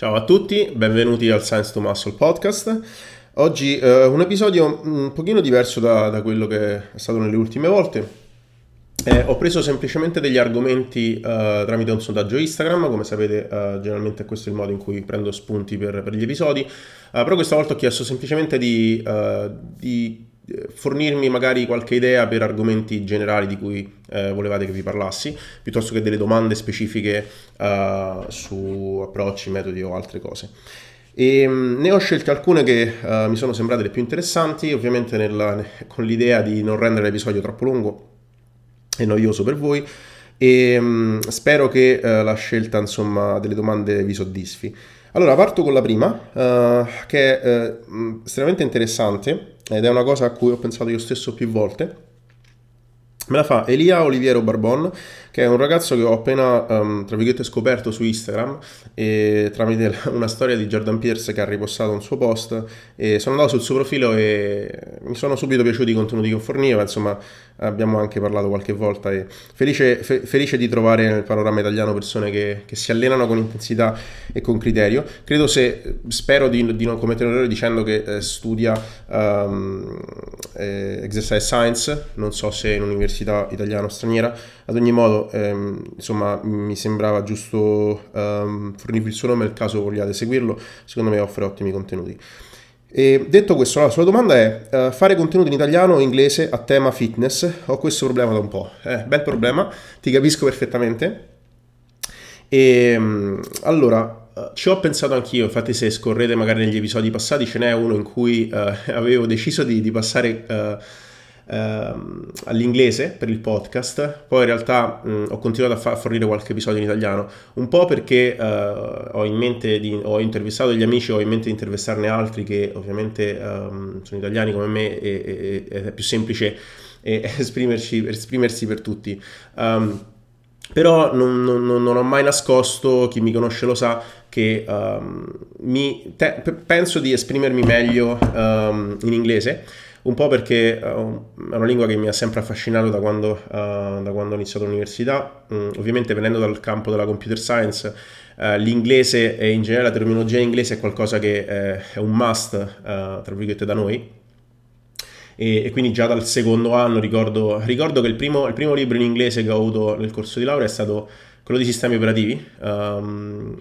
Ciao a tutti, benvenuti al Science to Muscle podcast. Oggi eh, un episodio un pochino diverso da, da, quello che è stato nelle ultime volte. Eh, ho preso semplicemente degli argomenti eh, tramite un sondaggio Instagram, come sapete eh, generalmente questo è il modo in cui prendo spunti per, per gli episodi, eh, però questa volta ho chiesto semplicemente di, eh, di fornirmi magari qualche idea per argomenti generali di cui eh, volevate che vi parlassi, piuttosto che delle domande specifiche uh, su approcci, metodi o altre cose. E, um, ne ho scelte alcune che uh, mi sono sembrate le più interessanti, ovviamente nella, con l'idea di non rendere l'episodio troppo lungo e noioso per voi. E um, spero che uh, la scelta insomma, delle domande vi soddisfi. Allora, parto con la prima, che è estremamente interessante ed è una cosa a cui ho pensato io stesso più volte. Me la fa Elia Oliviero Barbon, che è un ragazzo che ho appena, um, tra virgolette, scoperto su Instagram e tramite una storia di Jordan Pierce che ha ripostato un suo post e sono andato sul suo profilo e mi sono subito piaciuti i contenuti che forniva, insomma abbiamo anche parlato qualche volta e felice, fe, felice di trovare nel panorama italiano persone che, che, si allenano con intensità e con criterio. Credo se, spero di, di non commettere un errore dicendo che eh, studia um, eh, exercise science, non so se in università italiana o straniera, ad ogni modo ehm, insomma mi sembrava giusto um, fornirvi il suo nome nel caso vogliate seguirlo, secondo me offre ottimi contenuti. E detto questo, la sua domanda è uh, fare contenuti in italiano o inglese a tema fitness? Ho questo problema da un po'. Eh, bel problema, ti capisco perfettamente. E um, allora, uh, ci ho pensato anch'io, infatti se scorrete magari negli episodi passati ce n'è uno in cui uh, avevo deciso di, di passare ehm, all'inglese per il podcast, poi in realtà mh, ho continuato a, fa- fornire qualche episodio in italiano, un po' perché eh, ho in mente di, ho intervistato degli amici, ho in mente di intervistarne altri che ovviamente ehm, sono italiani come me e, e, e è più semplice esprimerci, esprimersi per tutti. Um, però non, non, non, ho mai nascosto, chi mi conosce lo sa, che um, mi, te, penso di esprimermi meglio um, in inglese un po' perché uh, è una lingua che mi ha sempre affascinato da quando, uh, da quando ho iniziato l'università, mm, ovviamente venendo dal campo della computer science, uh, l'inglese e in generale la terminologia inglese è qualcosa che è un must, tra virgolette, da noi. E, e, quindi già dal secondo anno ricordo, ricordo che il primo, il primo, libro in inglese che ho avuto nel corso di laurea è stato quello di sistemi operativi. Um,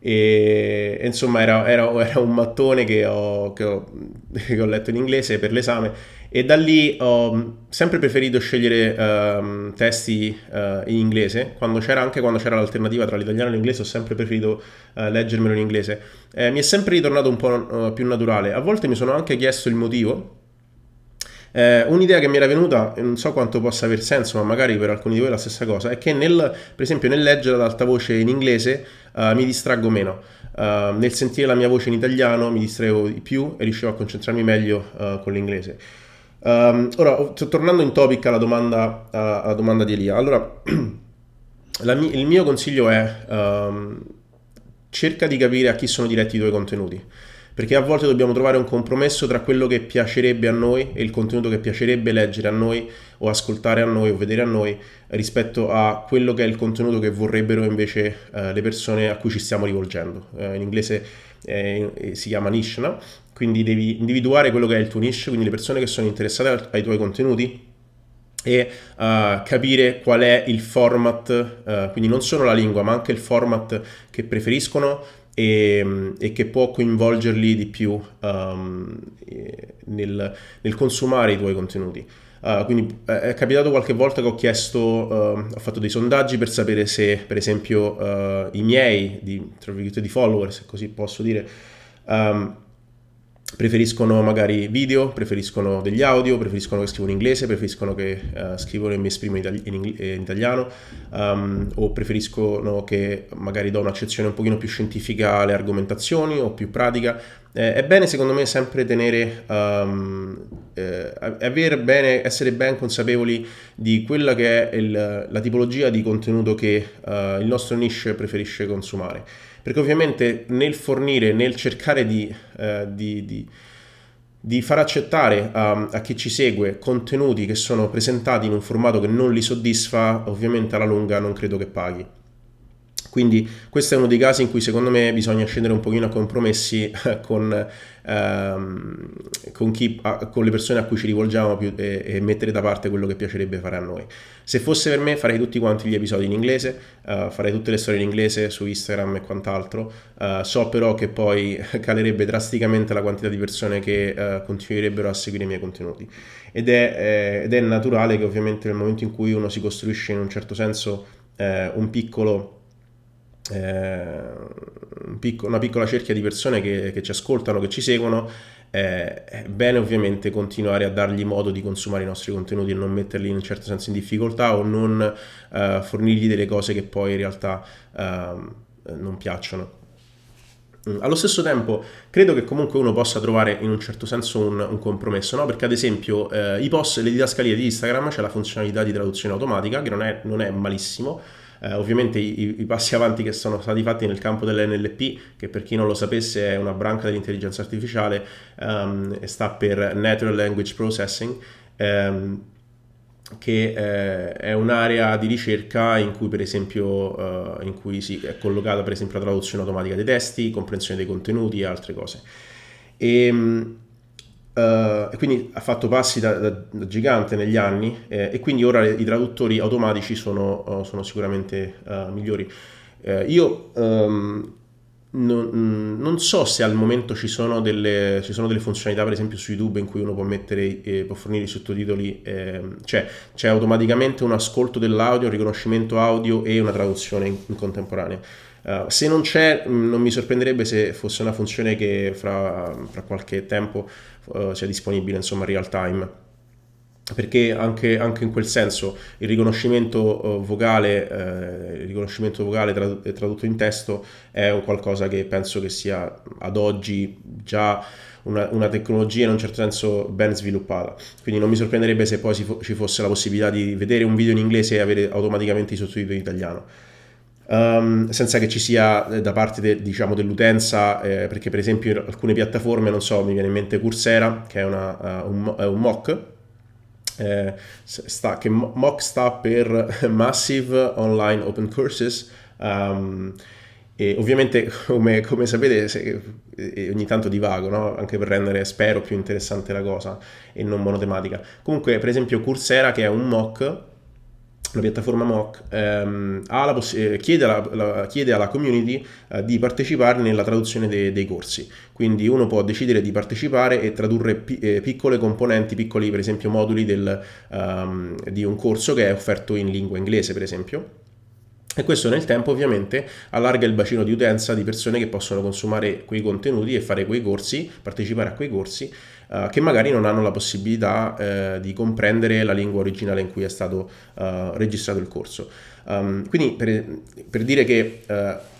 e, insomma era, era, era, un mattone che ho, che, ho, che ho, letto in inglese per l'esame. E da lì ho sempre preferito scegliere um, testi uh, in inglese. Quando c'era, anche quando c'era l'alternativa tra l'italiano e l'inglese ho sempre preferito uh, leggermelo in inglese. Eh, mi è sempre ritornato un po' uh, più naturale. A volte mi sono anche chiesto il motivo eh, un'idea che mi era venuta, non so quanto possa aver senso, ma magari per alcuni di voi è la stessa cosa, è che nel, per esempio nel leggere ad alta voce in inglese uh, mi distraggo meno. Uh, nel sentire la mia voce in italiano mi distraevo di più e riuscivo a concentrarmi meglio uh, con l'inglese. Um, ora, tornando in topic alla domanda, alla domanda di Elia, allora mi- il mio consiglio è um, cerca di capire a chi sono diretti i tuoi contenuti perché a volte dobbiamo trovare un compromesso tra quello che piacerebbe a noi e il contenuto che piacerebbe leggere a noi o ascoltare a noi o vedere a noi rispetto a quello che è il contenuto che vorrebbero invece eh, le persone a cui ci stiamo rivolgendo. Eh, in inglese eh, si chiama niche, no? Quindi devi individuare quello che è il tuo niche, quindi le persone che sono interessate ai tuoi contenuti e uh, capire qual è il format, uh, quindi non solo la lingua, ma anche il format che preferiscono e, e che può coinvolgerli di più um, nel, nel, consumare i tuoi contenuti. Uh, quindi uh, è capitato qualche volta che ho chiesto, uh, ho fatto dei sondaggi per sapere se per esempio i miei di, di followers, se così posso dire, um, preferiscono magari video, preferiscono degli audio, preferiscono che scrivo in inglese, preferiscono che uh, scrivo e mi esprimo in, itali- in, in italiano um, o preferiscono che magari do un'accezione un pochino più scientifica alle argomentazioni o più pratica. Eh, è bene secondo me sempre tenere, um, eh, bene, essere ben consapevoli di quella che è il, la tipologia di contenuto che uh, il nostro niche preferisce consumare perché ovviamente nel fornire, nel cercare di, eh, di, di, di far accettare a, a, chi ci segue contenuti che sono presentati in un formato che non li soddisfa, ovviamente alla lunga non credo che paghi. Quindi questo è uno dei casi in cui secondo me bisogna scendere un pochino a compromessi con, ehm, con, chi, con le persone a cui ci rivolgiamo più, e, e, mettere da parte quello che piacerebbe fare a noi. Se fosse per me farei tutti quanti gli episodi in inglese, uh, farei tutte le storie in inglese su Instagram e quant'altro, uh, so però che poi calerebbe drasticamente la quantità di persone che uh, continuerebbero a seguire i miei contenuti ed è, eh, ed è naturale che ovviamente nel momento in cui uno si costruisce in un certo senso eh, un piccolo eh, una piccola cerchia di persone che, che, ci ascoltano, che ci seguono, eh, è bene ovviamente continuare a dargli modo di consumare i nostri contenuti e non metterli in un certo senso in difficoltà o non eh, fornirgli delle cose che poi in realtà ehm, non piacciono. Mm, allo stesso tempo, credo che comunque uno possa trovare in un certo senso un, un compromesso, no? Perché ad esempio eh, i post, le didascalie di Instagram c'è la funzionalità di traduzione automatica, che non è, non è malissimo, eh, ovviamente i, i, passi avanti che sono stati fatti nel campo dell'NLP, che per chi non lo sapesse è una branca dell'intelligenza artificiale, um, sta per Natural Language Processing. Um, che eh, è un'area di ricerca in cui per esempio eh, in cui si è collocata per esempio la traduzione automatica dei testi, comprensione dei contenuti e altre cose. E, Uh, quindi ha fatto passi da, da, da gigante negli anni eh, e quindi ora i traduttori automatici sono, uh, sono sicuramente uh, migliori. io um, non, non, so se al momento ci sono, delle, ci sono, delle, funzionalità, per esempio su YouTube, in cui uno può, mettere, eh, può fornire i sottotitoli, eh, cioè c'è automaticamente un ascolto dell'audio, un riconoscimento audio e una traduzione in, in contemporanea. Uh, se non c'è, non mi sorprenderebbe se fosse una funzione che fra, fra qualche tempo uh, sia disponibile insomma real time perché anche, anche, in quel senso il riconoscimento uh, vocale, eh, il riconoscimento vocale trad- tradotto in testo è qualcosa che penso che sia ad oggi già una, una, tecnologia in un certo senso ben sviluppata. Quindi non mi sorprenderebbe se poi fo- ci fosse la possibilità di vedere un video in inglese e avere automaticamente i sottotitoli in italiano. Um, senza che ci sia eh, da parte de, diciamo, dell'utenza, eh, perché per esempio alcune piattaforme, non so, mi viene in mente Coursera, che è, una, uh, un, un MOOC, eh, sta, che MOOC sta per Massive Online Open Courses, um, e ovviamente come, come sapete se, ogni tanto divago, no? anche per rendere, spero, più interessante la cosa e non monotematica. Comunque, per esempio, Coursera, che è un MOOC, la piattaforma MOOC ehm, poss- eh, chiede, alla, la, chiede, alla, community eh, di partecipare nella traduzione de- dei corsi. Quindi uno può decidere di partecipare e tradurre pi- eh, piccole componenti, piccoli per esempio moduli del, um, di un corso che è offerto in lingua inglese, per esempio. E questo nel tempo ovviamente allarga il bacino di utenza di persone che possono consumare quei contenuti e fare quei corsi, partecipare a quei corsi uh, che magari non hanno la possibilità uh, di comprendere la lingua originale in cui è stato uh, registrato il corso. Um, quindi per, per, dire che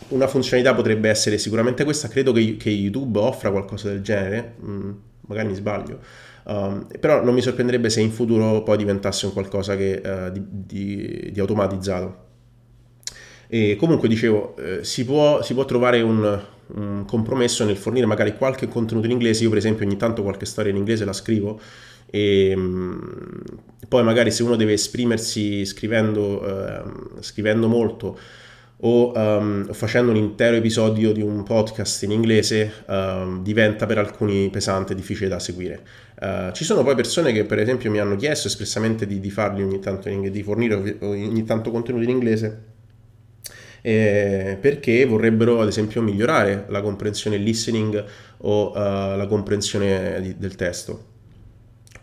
una funzionalità potrebbe essere sicuramente questa, credo che, che YouTube offra qualcosa del genere, mm, magari mi sbaglio. Um, però non mi sorprenderebbe se in futuro poi diventasse un qualcosa che, di, di, di automatizzato. E comunque dicevo, eh, si, può, si, può, trovare un, un, compromesso nel fornire magari qualche contenuto in inglese. Io, per esempio, ogni tanto qualche storia in inglese la scrivo. E mh, poi, magari, se uno deve esprimersi scrivendo, eh, scrivendo molto o um, facendo un intero episodio di un podcast in inglese, um, diventa per alcuni pesante e difficile da seguire. Uh, ci sono poi persone che, per esempio, mi hanno chiesto espressamente di, di farli ogni tanto in, di fornire ogni tanto contenuti in inglese eh, perché vorrebbero ad esempio migliorare la comprensione listening o uh, la comprensione di, del testo.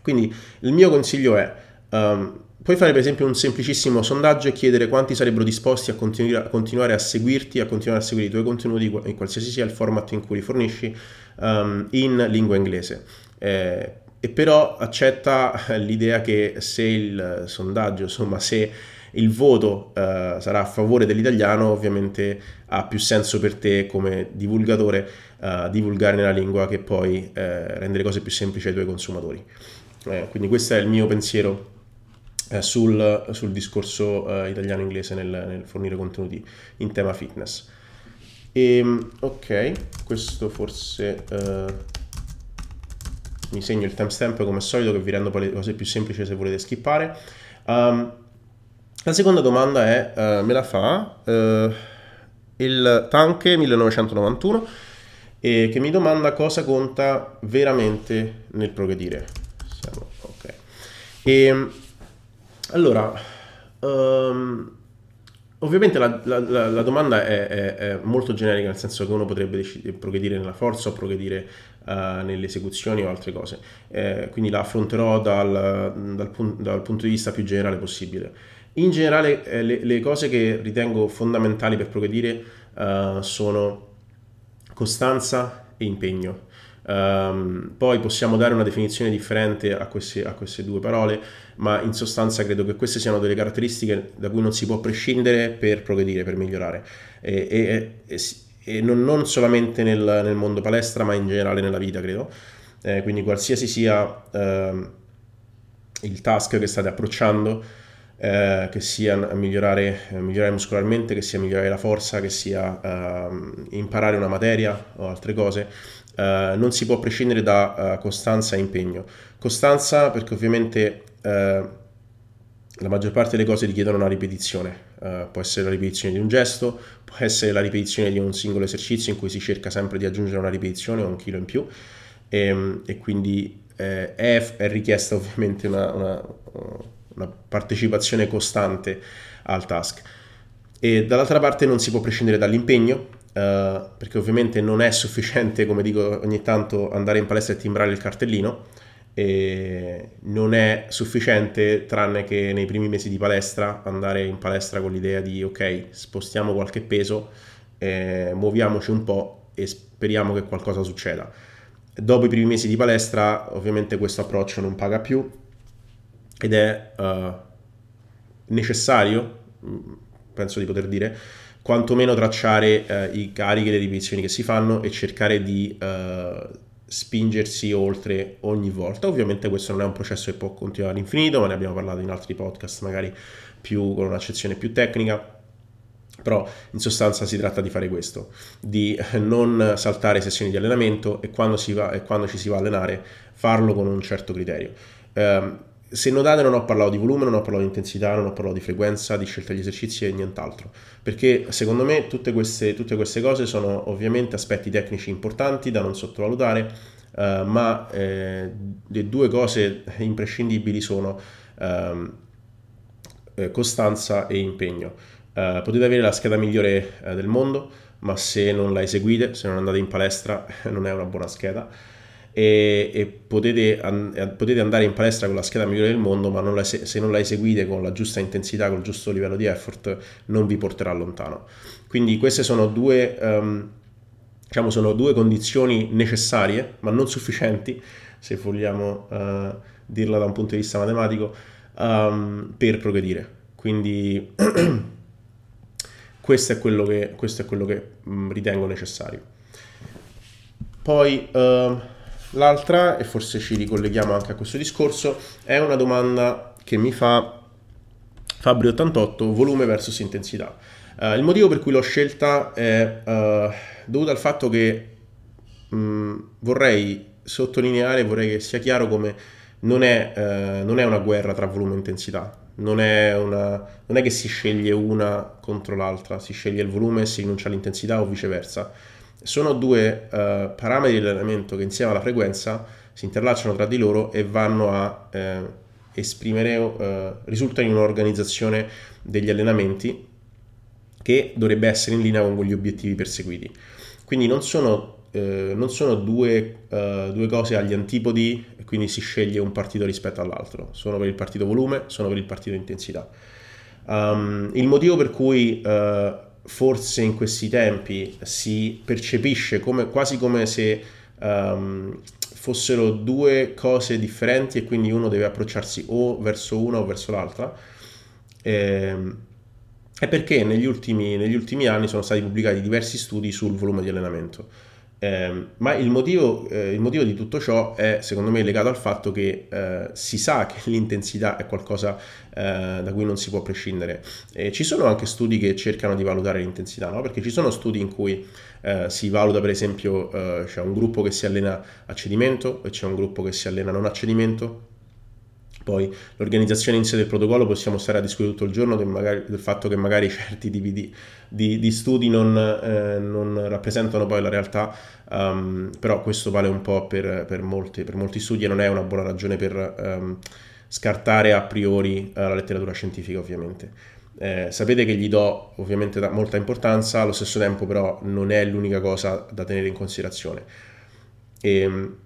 Quindi il mio consiglio è um, puoi fare per esempio un semplicissimo sondaggio e chiedere quanti sarebbero disposti a, continu- a, continuare a seguirti, a continuare a seguire i tuoi contenuti in qualsiasi sia il format in cui li fornisci um, in lingua inglese. Eh, e però accetta l'idea che se il sondaggio, insomma, se il voto eh, sarà a favore dell'italiano, ovviamente ha più senso per te come divulgatore eh, divulgare nella lingua che poi eh, rendere cose più semplici ai tuoi consumatori. Eh, quindi questo è il mio pensiero eh, sul, sul, discorso italiano-inglese nel, nel, fornire contenuti in tema fitness. E, ehm, ok, questo forse mi segno il timestamp come al solito che vi rendo poi le cose più semplici se volete skippare. Um, la seconda domanda è, uh, me la fa uh, il Tanche 1991 e che mi domanda cosa conta veramente nel progredire. Siamo, ok. E, allora, um, ovviamente la, la, la, domanda è, è, è, molto generica, nel senso che uno potrebbe progredire nella forza o progredire uh, nelle esecuzioni o altre cose. Eh, quindi la affronterò dal, dal, dal punto di vista più generale possibile. In generale eh, le, le, cose che ritengo fondamentali per progredire uh, sono costanza e impegno. Um, poi possiamo dare una definizione differente a queste, a queste, due parole, ma in sostanza credo che queste siano delle caratteristiche da cui non si può prescindere per progredire, per migliorare. E, e, e, e non, non, solamente nel, nel, mondo palestra, ma in generale nella vita, credo. Eh, quindi qualsiasi sia eh, il task che state approcciando, eh, che sia migliorare, eh, migliorare, muscolarmente, che sia migliorare la forza, che sia ehm, imparare una materia o altre cose, eh, non si può prescindere da uh, costanza e impegno. Costanza perché ovviamente uh, la maggior parte delle cose richiedono una ripetizione, uh, può essere la ripetizione di un gesto, può essere la ripetizione di un singolo esercizio in cui si cerca sempre di aggiungere una ripetizione o un chilo in più e, ehm, e quindi eh, è, è, richiesta ovviamente una, una, una partecipazione costante al task. E dall'altra parte non si può prescindere dall'impegno, Uh, perché ovviamente non è sufficiente, come dico ogni tanto, andare in palestra e timbrare il cartellino, e non è sufficiente, tranne che nei primi mesi di palestra, andare in palestra con l'idea di ok, spostiamo qualche peso, eh, muoviamoci un po' e speriamo che qualcosa succeda. Dopo i primi mesi di palestra, ovviamente questo approccio non paga più ed è uh, necessario, penso di poter dire, quantomeno tracciare eh, i carichi e le ripetizioni che si fanno e cercare di eh, spingersi oltre ogni volta. Ovviamente questo non è un processo che può continuare all'infinito, ma ne abbiamo parlato in altri podcast, magari più con un'accezione più tecnica. Però in sostanza si tratta di fare questo, di non saltare sessioni di allenamento e quando, va, e quando ci si va a allenare farlo con un certo criterio. Um, se notate non ho parlato di volume, non ho parlato di intensità, non ho parlato di frequenza, di scelta degli esercizi e nient'altro, perché secondo me tutte queste, tutte queste cose sono ovviamente aspetti tecnici importanti da non sottovalutare, eh, ma eh, le due cose imprescindibili sono ehm, eh, costanza e impegno. Eh, potete avere la scheda migliore eh, del mondo, ma se non la eseguite, se non andate in palestra, non è una buona scheda e, e potete, an- potete, andare in palestra con la scheda migliore del mondo, ma non la, se non la eseguite con la giusta intensità, con il giusto livello di effort, non vi porterà lontano. Quindi queste sono due, um, diciamo, sono due condizioni necessarie, ma non sufficienti, se vogliamo uh, dirla da un punto di vista matematico, um, per progredire. Quindi questo è quello che, è quello che um, ritengo necessario. Poi... Uh, L'altra, e forse ci ricolleghiamo anche a questo discorso, è una domanda che mi fa Fabri88, volume versus intensità. Uh, il motivo per cui l'ho scelta è uh, dovuto al fatto che mh, mm, vorrei sottolineare, vorrei che sia chiaro come non è, uh, non è una guerra tra volume e intensità, non è, una, non è, che si sceglie una contro l'altra, si sceglie il volume e si rinuncia all'intensità o viceversa sono due uh, parametri di allenamento che insieme alla frequenza si interlacciano tra di loro e vanno a eh, esprimere, uh, risultano in un'organizzazione degli allenamenti che dovrebbe essere in linea con gli obiettivi perseguiti. Quindi non sono, eh, non sono due, uh, due, cose agli antipodi quindi si sceglie un partito rispetto all'altro. Sono per il partito volume, sono per il partito intensità. Um, il motivo per cui uh, forse in questi tempi si percepisce come, quasi come se um, fossero due cose differenti e quindi uno deve approcciarsi o verso una o verso l'altra. Ehm, è perché negli ultimi, negli ultimi anni sono stati pubblicati diversi studi sul volume di allenamento eh, ma il motivo, eh, il motivo, di tutto ciò è secondo me legato al fatto che eh, si sa che l'intensità è qualcosa eh, da cui non si può prescindere. E ci sono anche studi che cercano di valutare l'intensità, no? perché ci sono studi in cui eh, si valuta per esempio eh, c'è un gruppo che si allena a cedimento e c'è un gruppo che si allena non a cedimento Poi l'organizzazione in sé del protocollo possiamo stare a discutere tutto il giorno del, magari, del fatto che magari certi tipi di, di, di studi non, eh, non, rappresentano poi la realtà, um, però questo vale un po' per, per, molti, per, molti, studi e non è una buona ragione per um, scartare a priori uh, la letteratura scientifica ovviamente. Eh, sapete che gli do ovviamente molta importanza, allo stesso tempo però non è l'unica cosa da tenere in considerazione. E, ehm,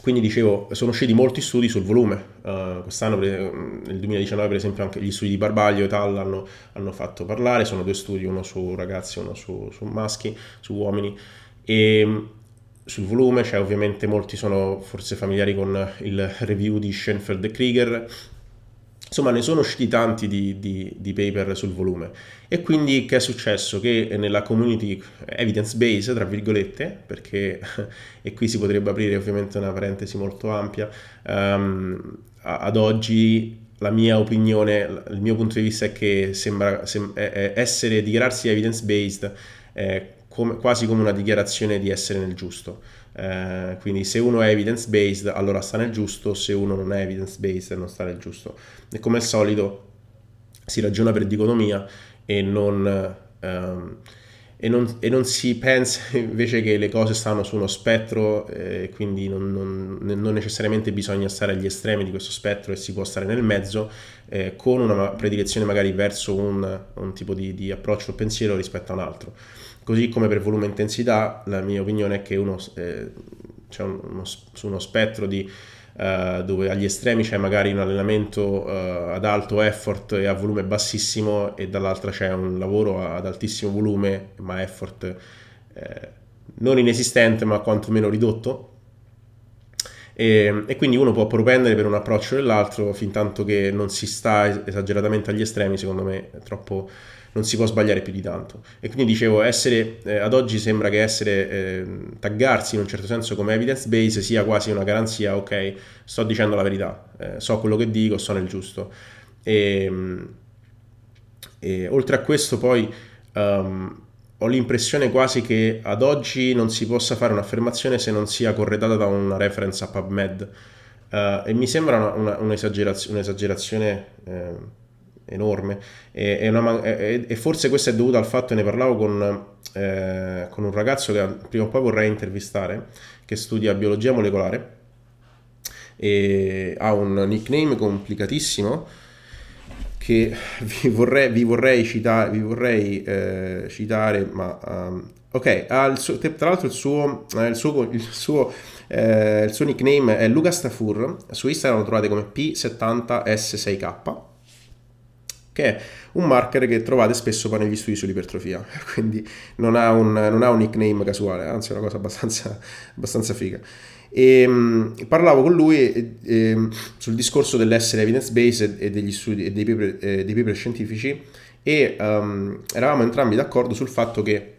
quindi dicevo, sono usciti molti studi sul volume. Uh, quest'anno, nel 2019, per esempio, anche gli studi di Barbaglio e tal hanno, hanno fatto parlare. Sono due studi, uno su ragazzi e uno su, su maschi, su uomini. E sul volume, cioè ovviamente molti sono forse familiari con il review di Schoenfeld e Krieger, Insomma, ne sono usciti tanti di, di, di, paper sul volume. E quindi che è successo? Che nella community evidence base, tra virgolette, perché, e qui si potrebbe aprire ovviamente una parentesi molto ampia, um, ad oggi la mia opinione, il mio punto di vista è che sembra sem- essere, dichiararsi evidence based è come, quasi come una dichiarazione di essere nel giusto. Eh, quindi se uno è evidence based allora sta nel giusto, se uno non è evidence based non sta nel giusto. E come al solito si ragiona per dicotomia e non, um, e non, e non si pensa invece che le cose stanno su uno spettro, eh, quindi non, non, non, necessariamente bisogna stare agli estremi di questo spettro e si può stare nel mezzo eh, con una predilezione magari verso un, un tipo di, di approccio o pensiero rispetto a un altro. Così come per volume e intensità, la mia opinione è che uno, eh, c'è uno, su uno spettro di, uh, dove agli estremi c'è magari un allenamento uh, ad alto effort e a volume bassissimo e dall'altra c'è un lavoro ad altissimo volume ma effort eh, non inesistente ma quantomeno ridotto. E, e, quindi uno può propendere per un approccio o nell'altro fin tanto che non si sta esageratamente agli estremi, secondo me è troppo non si può sbagliare più di tanto. E quindi dicevo, essere, eh, ad oggi sembra che essere, eh, taggarsi in un certo senso come evidence base sia quasi una garanzia, ok, sto dicendo la verità, eh, so quello che dico, sto nel giusto. E, e oltre a questo poi um, ho l'impressione quasi che ad oggi non si possa fare un'affermazione se non sia corredata da una reference a PubMed. Uh, e mi sembra una, una, un'esagerazione, un'esagerazione eh, enorme. E, una, e, e, forse questo è dovuto al fatto, ne parlavo con, eh, con, un ragazzo che prima o poi vorrei intervistare, che studia biologia molecolare e ha un nickname complicatissimo che vi vorrei, vi vorrei, cita, vi vorrei eh, citare, ma um, ok, tra l'altro il suo, eh, il suo, il suo, eh, il suo nickname è Lucas Tafur, su Instagram lo trovate come P70S6K che è un marker che trovate spesso negli studi sull'ipertrofia, quindi non ha un, non ha un nickname casuale, anzi è una cosa abbastanza, abbastanza figa. E, um, parlavo con lui e, e, sul discorso dell'essere evidence based e degli studi e dei paper, eh, dei paper scientifici e um, eravamo entrambi d'accordo sul fatto che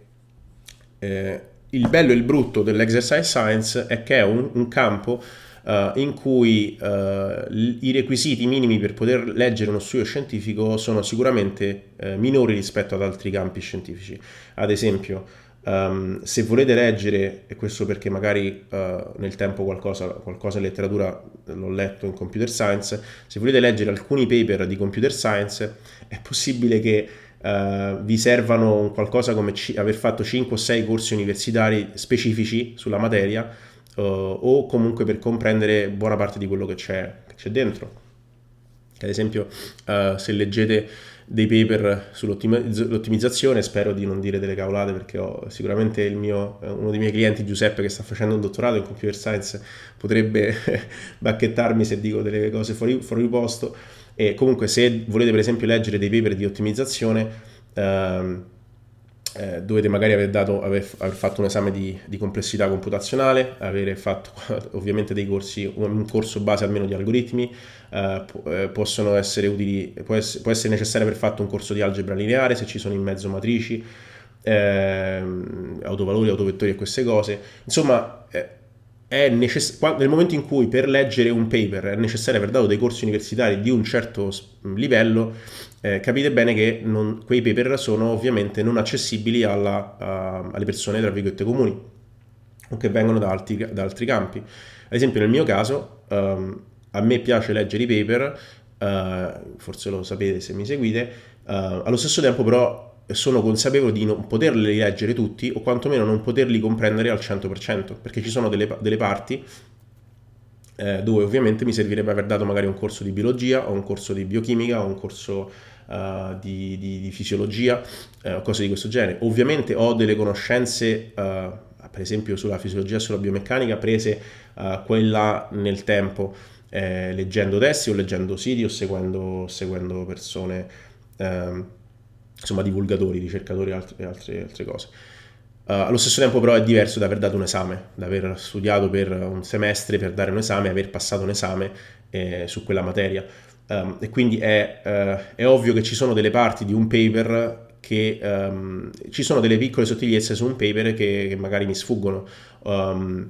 eh, il bello e il brutto dell'exercise science è che è un, un campo uh, in cui uh, i requisiti minimi per poter leggere uno studio scientifico sono sicuramente uh, minori rispetto ad altri campi scientifici. Ad esempio, Um, se volete leggere, e questo perché magari uh, nel tempo qualcosa, qualcosa, in letteratura l'ho letto in computer science, se volete leggere alcuni paper di computer science è possibile che uh, vi servano qualcosa come c- aver fatto 5 o 6 corsi universitari specifici sulla materia uh, o comunque per comprendere buona parte di quello che c'è, che c'è dentro. Ad esempio, uh, se leggete dei paper sull'ottimizzazione, spero di non dire delle cavolate perché ho sicuramente mio, uno dei miei clienti, Giuseppe, che sta facendo un dottorato in computer science, potrebbe bacchettarmi se dico delle cose fuori, fuori posto. E comunque, se volete, per esempio, leggere dei paper di ottimizzazione, uh, eh, dovete magari aver, dato, aver, aver, fatto un esame di, di, complessità computazionale, avere fatto ovviamente dei corsi, un corso base almeno di algoritmi, eh, eh, possono essere utili, può essere, può essere, necessario aver fatto un corso di algebra lineare se ci sono in mezzo matrici, eh, autovalori, autovettori e queste cose. Insomma, eh, necess- nel momento in cui per leggere un paper è necessario aver dato dei corsi universitari di un certo livello, eh, capite bene che non, quei paper sono ovviamente non accessibili alla, uh, alle persone, tra virgolette, comuni o che vengono da altri, da altri, campi. Ad esempio, nel mio caso, um, a me piace leggere i paper, uh, forse lo sapete se mi seguite, uh, allo stesso tempo però sono consapevole di non poterli leggere tutti o quantomeno non poterli comprendere al 100%, perché ci sono delle, delle parti eh, dove ovviamente mi servirebbe aver dato magari un corso di biologia o un corso di biochimica o un corso uh, di, di, di, fisiologia uh, cose di questo genere. Ovviamente ho delle conoscenze, uh, per esempio sulla fisiologia e sulla biomeccanica, prese quella nel tempo, eh, leggendo testi o leggendo siti o seguendo, seguendo persone, ehm, insomma divulgatori, ricercatori e altre, altre, altre cose. Uh, allo stesso tempo però è diverso da aver dato un esame, da aver studiato per un semestre per dare un esame aver passato un esame eh, su quella materia. Um, e quindi è, uh, è, ovvio che ci sono delle parti di un paper che um, ci sono delle piccole sottigliezze su un paper che, che magari mi sfuggono. Um,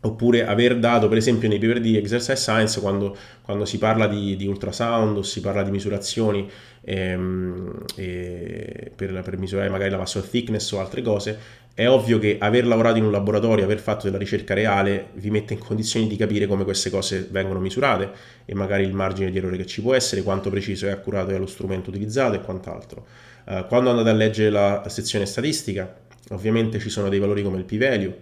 oppure aver dato, per esempio, nei paper di exercise science, quando, quando si parla di, di, ultrasound o si parla di misurazioni ehm, e per, per, misurare magari la muscle thickness o altre cose, è ovvio che aver lavorato in un laboratorio, aver fatto della ricerca reale, vi mette in condizioni di capire come queste cose vengono misurate e magari il margine di errore che ci può essere, quanto preciso e accurato è lo strumento utilizzato e quant'altro. Uh, quando andate a leggere la sezione statistica, ovviamente ci sono dei valori come il p-value,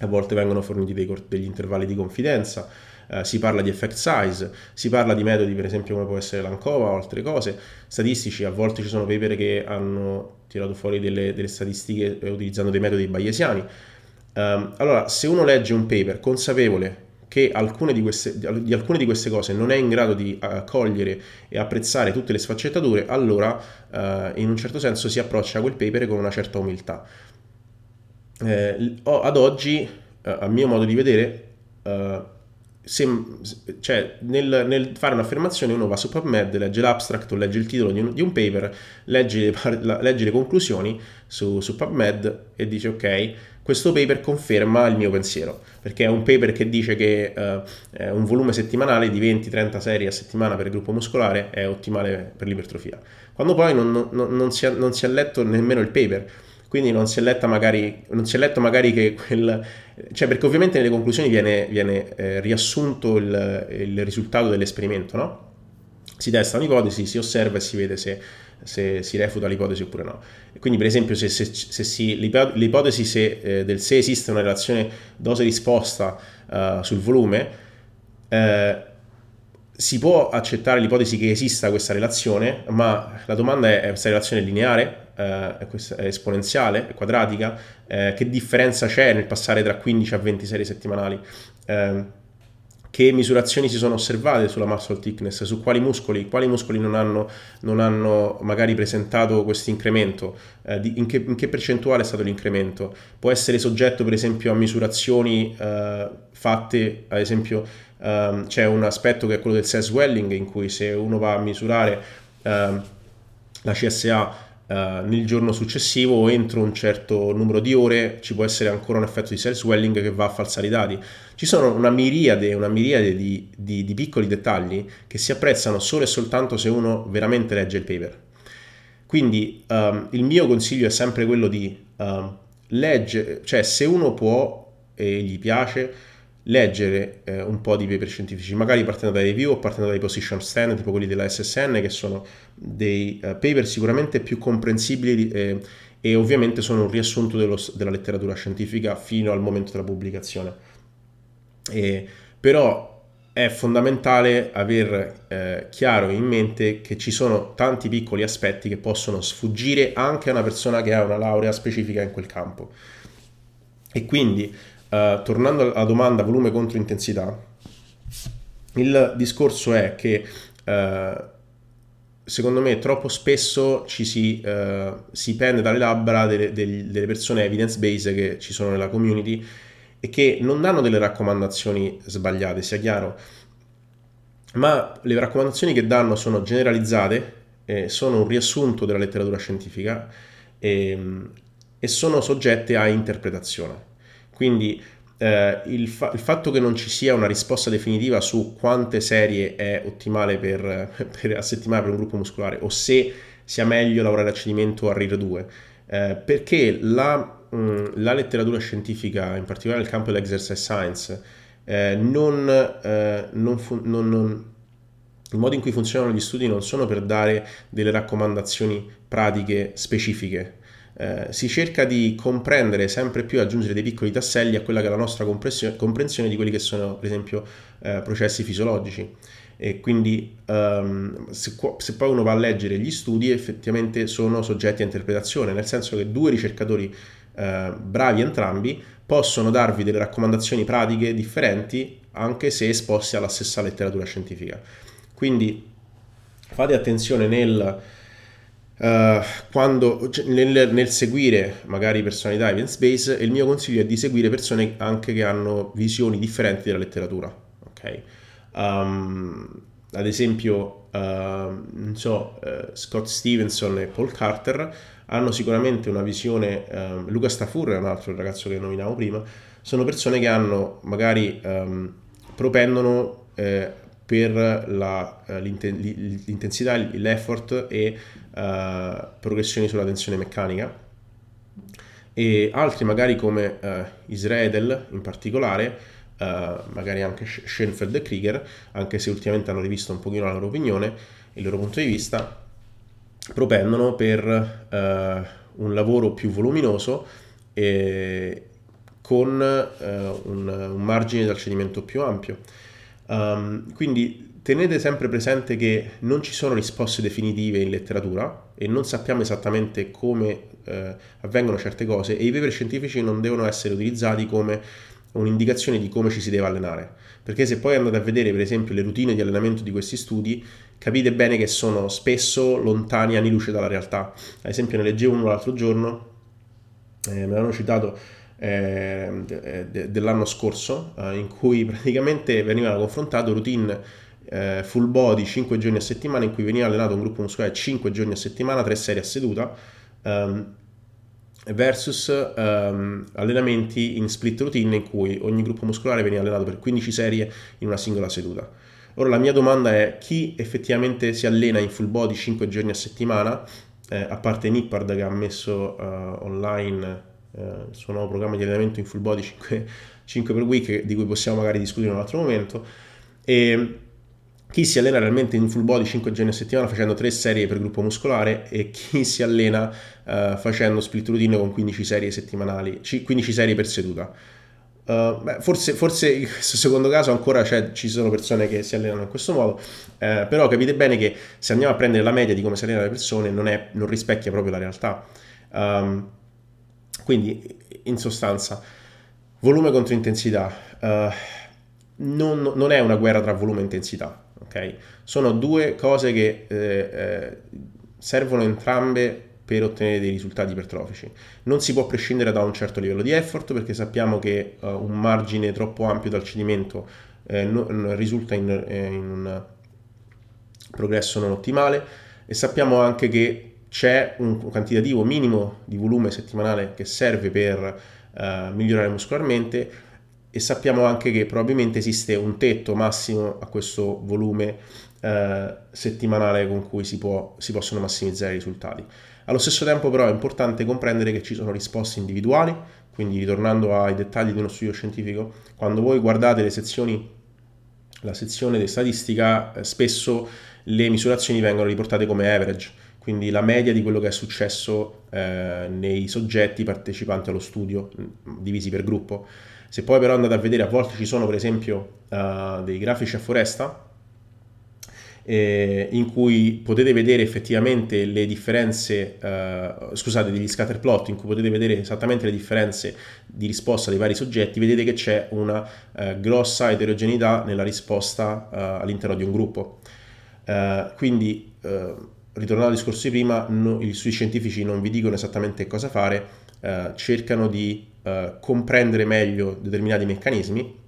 a volte vengono forniti dei, degli intervalli di confidenza, eh, si parla di effect size, si parla di metodi per esempio come può essere l'ANCOVA o altre cose, statistici, a volte ci sono paper che hanno tirato fuori delle, delle statistiche eh, utilizzando dei metodi bayesiani. Um, allora, se uno legge un paper consapevole che alcune di, queste, di alcune di queste cose non è in grado di uh, cogliere e apprezzare tutte le sfaccettature, allora uh, in un certo senso si approccia a quel paper con una certa umiltà eh, ad oggi, eh, a mio modo di vedere, eh, se, cioè, nel, nel, fare un'affermazione uno va su PubMed, legge l'abstract legge il titolo di un, di un paper, legge le, legge le, conclusioni su, su PubMed e dice ok, questo paper conferma il mio pensiero, perché è un paper che dice che uh, un volume settimanale di 20-30 serie a settimana per il gruppo muscolare è ottimale per l'ipertrofia. Quando poi non, non, non, si, non si è letto nemmeno il paper, quindi non si è, letta magari, è letto magari che quel... cioè perché ovviamente nelle conclusioni viene, viene eh, riassunto il, il, risultato dell'esperimento, no? Si testa un'ipotesi, si osserva e si vede se, se si refuta l'ipotesi oppure no. Quindi per esempio se, se, se si, l'ipotesi se, eh, del se esiste una relazione dose-risposta uh, sul volume, eh, si può accettare l'ipotesi che esista questa relazione, ma la domanda è, è questa relazione lineare? Eh, esponenziale, quadratica, eh, che differenza c'è nel passare tra 15 a 20 serie settimanali, eh, che misurazioni si sono osservate sulla muscle thickness, su quali muscoli, quali muscoli non hanno, non hanno magari presentato questo incremento, eh, in, in, che, percentuale è stato l'incremento, può essere soggetto per esempio a misurazioni eh, fatte, ad esempio ehm, c'è un aspetto che è quello del cell swelling in cui se uno va a misurare ehm, la CSA Uh, nel giorno successivo o entro un certo numero di ore ci può essere ancora un effetto di cell swelling che va a falsare i dati. Ci sono una miriade, una miriade di, di, di, piccoli dettagli che si apprezzano solo e soltanto se uno veramente legge il paper. Quindi um, il mio consiglio è sempre quello di um, leggere, cioè se uno può e gli piace, leggere eh, un po' di paper scientifici, magari partendo dai review o partendo dai position stand, tipo quelli della SSN, che sono dei uh, paper sicuramente più comprensibili eh, e ovviamente sono un riassunto dello, della letteratura scientifica fino al momento della pubblicazione. E, però è fondamentale aver eh, chiaro in mente che ci sono tanti piccoli aspetti che possono sfuggire anche a una persona che ha una laurea specifica in quel campo. E quindi Uh, tornando alla domanda volume contro intensità, il discorso è che uh, secondo me troppo spesso ci si, uh, si pende dalle labbra delle, delle, persone evidence based che ci sono nella community e che non danno delle raccomandazioni sbagliate, sia chiaro, ma le raccomandazioni che danno sono generalizzate, eh, sono un riassunto della letteratura scientifica e, ehm, e sono soggette a interpretazione. Quindi eh, il, fa- il, fatto che non ci sia una risposta definitiva su quante serie è ottimale per, per, a settimana per un gruppo muscolare o se sia meglio lavorare a cedimento a RIR 2, eh, perché la, mh, la, letteratura scientifica, in particolare nel campo dell'exercise science, eh, non, eh, non, fu- non, non, il modo in cui funzionano gli studi non sono per dare delle raccomandazioni pratiche specifiche. Eh, si cerca di comprendere sempre più, aggiungere dei piccoli tasselli a quella che è la nostra comprensione di quelli che sono, per esempio, eh, processi fisiologici. E quindi um, se, se, poi uno va a leggere gli studi, effettivamente sono soggetti a interpretazione, nel senso che due ricercatori eh, bravi entrambi possono darvi delle raccomandazioni pratiche differenti anche se esposti alla stessa letteratura scientifica. Quindi fate attenzione nel, uh, quando, cioè, nel, nel, seguire magari personalità evidence-based il mio consiglio è di seguire persone anche che hanno visioni differenti della letteratura. Okay? Um, ad esempio, uh, non so, uh, Scott Stevenson e Paul Carter hanno sicuramente una visione, um, Luca Stafur è un altro ragazzo che nominavo prima, sono persone che hanno magari um, propendono eh, per la, uh, l'intensità, l'effort e uh, progressioni sulla tensione meccanica e altri magari come uh, Israel in particolare uh, magari anche Schoenfeld e Krieger anche se ultimamente hanno rivisto un pochino la loro opinione il loro punto di vista propendono per un lavoro più voluminoso e con un, un, margine di accedimento più ampio. Um, quindi tenete sempre presente che non ci sono risposte definitive in letteratura e non sappiamo esattamente come uh, avvengono certe cose e i paper scientifici non devono essere utilizzati come un'indicazione di come ci si deve allenare. Perché se poi andate a vedere, per esempio, le routine di allenamento di questi studi, capite bene che sono spesso lontani anni luce dalla realtà. Ad esempio, ne leggevo uno l'altro giorno, eh, me l'hanno citato eh, de- dell'anno scorso, eh, in cui praticamente venivano confrontate routine eh, full body 5 giorni a settimana, in cui veniva allenato un gruppo muscolare 5 giorni a settimana, 3 serie a seduta. Um, versus um, allenamenti in split routine in cui ogni gruppo muscolare veniva allenato per 15 serie in una singola seduta. Ora la mia domanda è chi effettivamente si allena in full body 5 giorni a settimana, eh, a parte Nippard che ha messo uh, online uh, il suo nuovo programma di allenamento in full body 5, 5 per week di cui possiamo magari discutere in un altro momento, e chi si allena realmente in full body 5 giorni a settimana facendo 3 serie per gruppo muscolare e chi si allena uh, facendo split routine con 15 serie settimanali, 15 serie per seduta. Uh, beh, forse, forse, in questo secondo caso ancora ci sono persone che si allenano in questo modo, eh, però capite bene che se andiamo a prendere la media di come si allenano le persone non, è, non rispecchia proprio la realtà. Um, quindi in sostanza, volume contro intensità uh, non, non è una guerra tra volume e intensità ok? Sono due cose che eh, eh, servono entrambe per ottenere dei risultati ipertrofici. Non si può prescindere da un certo livello di effort perché sappiamo che uh, un margine troppo ampio dal cedimento eh, no, risulta in, eh, in, un progresso non ottimale e sappiamo anche che c'è un quantitativo minimo di volume settimanale che serve per uh, migliorare muscolarmente e sappiamo anche che probabilmente esiste un tetto massimo a questo volume eh, settimanale con cui si, può, si possono massimizzare i risultati. Allo stesso tempo però è importante comprendere che ci sono risposte individuali, quindi ritornando ai dettagli di uno studio scientifico, quando voi guardate le sezioni, la sezione di statistica, eh, spesso le misurazioni vengono riportate come average, quindi la media di quello che è successo eh, nei soggetti partecipanti allo studio, divisi per gruppo. Se poi però andate a vedere, a volte ci sono per esempio uh, dei grafici a foresta eh, in cui potete vedere effettivamente le differenze, uh, scusate, degli scatter plot, in cui potete vedere esattamente le differenze di risposta dei vari soggetti, vedete che c'è una uh, grossa eterogeneità nella risposta all'interno di un gruppo. quindi, ritornando al discorso di prima, no, gli studi scientifici non vi dicono esattamente cosa fare, cercano di uh, comprendere meglio determinati meccanismi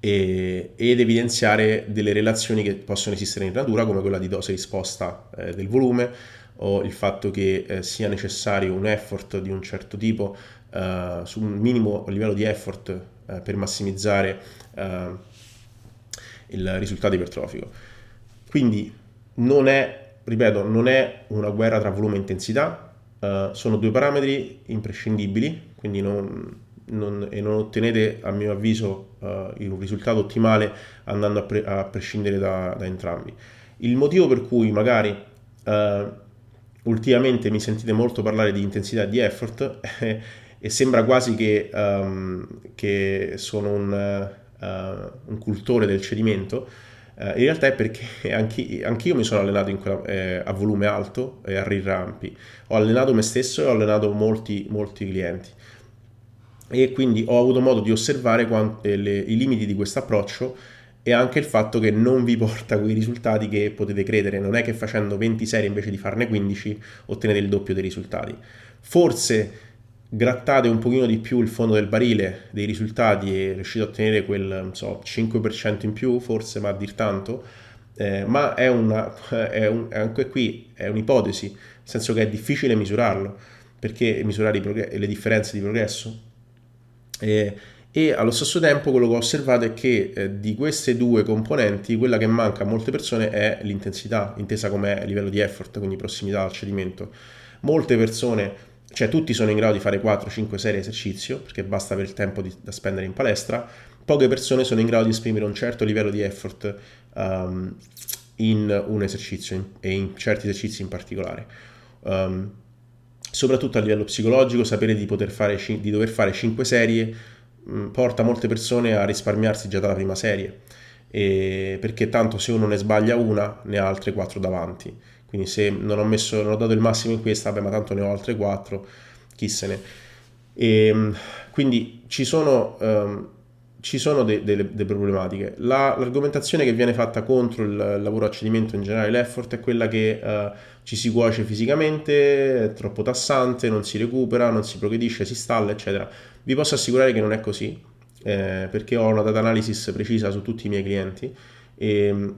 e, ed evidenziare delle relazioni che possono esistere in natura come quella di dose-risposta eh, del volume o il fatto che eh, sia necessario un effort di un certo tipo uh, su un minimo livello di effort uh, per massimizzare il risultato ipertrofico. Quindi non è, ripeto, non è una guerra tra volume e intensità, sono due parametri imprescindibili quindi non, non, e non ottenete, a mio avviso, uh, un risultato ottimale andando a, pre- a prescindere da, da, entrambi. Il motivo per cui magari uh, ultimamente mi sentite molto parlare di intensità e di effort eh, e sembra quasi che, um, che sono un, uh, un, cultore del cedimento, in realtà è perché anch'io mi sono allenato quella, eh, a volume alto e a rirampi. Ho allenato me stesso e ho allenato molti, molti clienti e quindi ho avuto modo di osservare quante, le, i limiti di questo approccio e anche il fatto che non vi porta quei risultati che potete credere, non è che facendo 20 serie invece di farne 15 ottenete il doppio dei risultati. Forse grattate un pochino di più il fondo del barile dei risultati e riuscite a ottenere quel so, 5% in più, forse ma a dir tanto, eh, ma è, una, è un, anche qui è un'ipotesi, nel senso che è difficile misurarlo, perché misurare progr- le differenze di progresso e, e, allo stesso tempo quello che ho osservato è che eh, di queste due componenti quella che manca a molte persone è l'intensità, intesa come livello di effort, quindi prossimità al cedimento. Molte persone, cioè tutti sono in grado di fare 4-5 serie esercizio, perché basta avere il tempo di, da spendere in palestra, poche persone sono in grado di esprimere un certo livello di effort um, in un esercizio e in certi esercizi in particolare. Um, soprattutto a livello psicologico, sapere di, fare, di dover fare 5 serie mh, mm, porta molte persone a risparmiarsi già dalla prima serie, e perché tanto se uno ne sbaglia una, ne ha altre 4 davanti. Quindi se non ho, messo, non ho dato il massimo in questa, vabbè, ma tanto ne ho altre 4, chi se ne. E, ehm, quindi ci sono, um, ci sono delle de, de problematiche. La, l'argomentazione che viene fatta contro il lavoro a cedimento in generale, l'effort, è quella che uh, ci si cuoce fisicamente, è troppo tassante, non si recupera, non si progredisce, si stalla, eccetera. Vi posso assicurare che non è così, eh, perché ho una data analysis precisa su tutti i miei clienti e,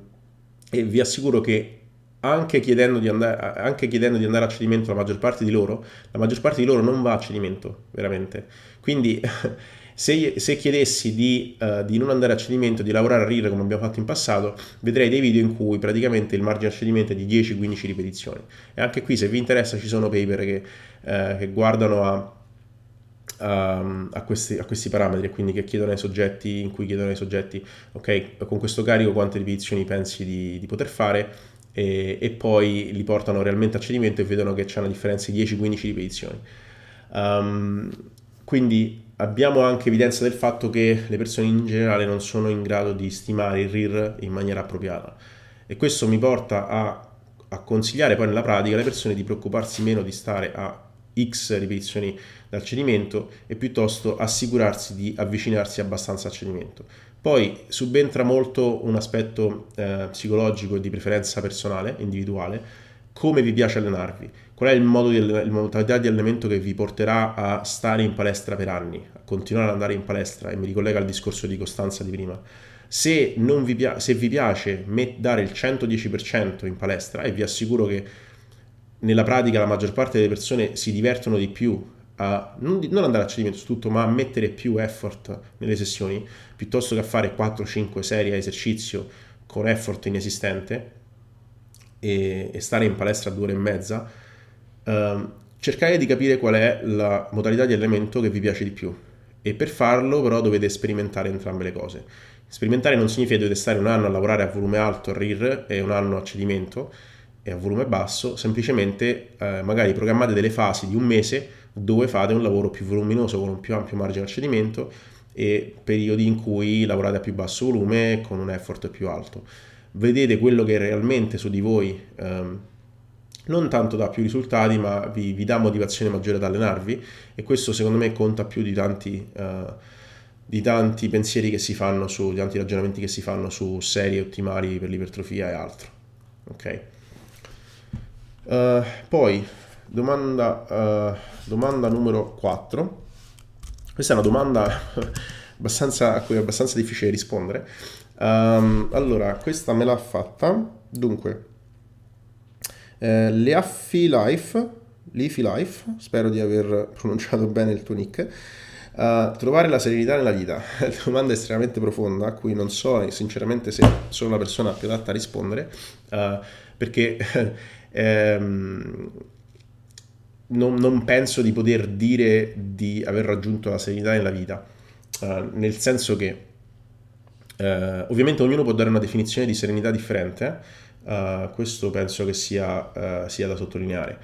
e vi assicuro che anche chiedendo, andare, anche chiedendo, di andare, a cedimento la maggior parte di loro, la maggior parte di loro non va a cedimento, veramente. Quindi Se, se chiedessi di, uh, di, non andare a cedimento, di lavorare a RIR come abbiamo fatto in passato, vedrei dei video in cui praticamente il margine a cedimento è di 10-15 ripetizioni. E anche qui, se vi interessa, ci sono paper che, uh, che guardano a, a, a, questi, a, questi, parametri, quindi che chiedono ai soggetti, in cui chiedono ai soggetti, ok, con questo carico quante ripetizioni pensi di, di poter fare, e, e, poi li portano realmente a cedimento e vedono che c'è una differenza di 10-15 ripetizioni. Um, quindi abbiamo anche evidenza del fatto che le persone in generale non sono in grado di stimare il RIR in maniera appropriata e questo mi porta a, a consigliare poi nella pratica alle persone di preoccuparsi meno di stare a X ripetizioni dal cedimento e piuttosto assicurarsi di avvicinarsi abbastanza al cedimento. Poi subentra molto un aspetto eh, psicologico e di preferenza personale, individuale, come vi piace allenarvi, qual è il modo di, la modalità di allenamento che vi porterà a stare in palestra per anni, a continuare ad andare in palestra? E mi ricollega al discorso di costanza di prima. Se, vi, pia- se vi piace dare il 110% in palestra e vi assicuro che nella pratica la maggior parte delle persone si divertono di più a non, non andare a cedimento su tutto, ma a mettere più effort nelle sessioni piuttosto che a fare 4-5 serie a esercizio con effort inesistente e, e stare in palestra due ore e mezza, ehm, cercare di capire qual è la modalità di allenamento che vi piace di più. E per farlo però dovete sperimentare entrambe le cose. Sperimentare non significa che dovete stare un anno a lavorare a volume alto, a RIR, e un anno a cedimento e a volume basso, semplicemente eh, magari programmate delle fasi di un mese dove fate un lavoro più voluminoso con un più ampio margine al cedimento e periodi in cui lavorate a più basso volume con un effort più alto vedete quello che realmente su di voi ehm, non tanto dà più risultati, ma vi, vi, dà motivazione maggiore ad allenarvi e questo secondo me conta più di tanti, uh, di tanti pensieri che si fanno su, di tanti ragionamenti che si fanno su serie ottimali per l'ipertrofia e altro. Ok. Uh, poi, domanda, uh, domanda numero 4. Questa è una domanda abbastanza, a cui è abbastanza difficile rispondere. Um, allora, questa me l'ha fatta. Dunque, eh, Leaffi Life, Leafy Life, spero di aver pronunciato bene il tuo nick. Uh, trovare la serenità nella vita è una domanda estremamente profonda a cui non so sinceramente se sono la persona più adatta a rispondere uh, perché ehm, non, non, penso di poter dire di aver raggiunto la serenità nella vita, uh, nel senso che uh, ovviamente ognuno può dare una definizione di serenità differente, uh, questo penso che sia, sia da sottolineare.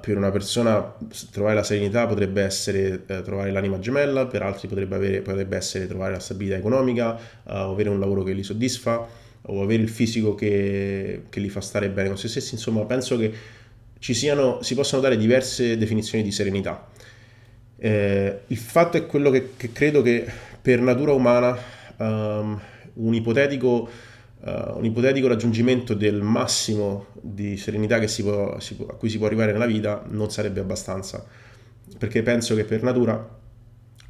per una persona trovare la serenità potrebbe essere trovare l'anima gemella, per altri potrebbe, avere, potrebbe essere trovare la stabilità economica, avere un lavoro che li soddisfa, o avere il fisico che, che li fa stare bene con se stessi. Insomma, penso che ci siano, si possono dare diverse definizioni di serenità. Eh, il fatto è quello che, che, credo che per natura umana um, un, ipotetico, uh, un, ipotetico, raggiungimento del massimo di serenità si può, si può, a cui si può arrivare nella vita non sarebbe abbastanza. Perché penso che per natura,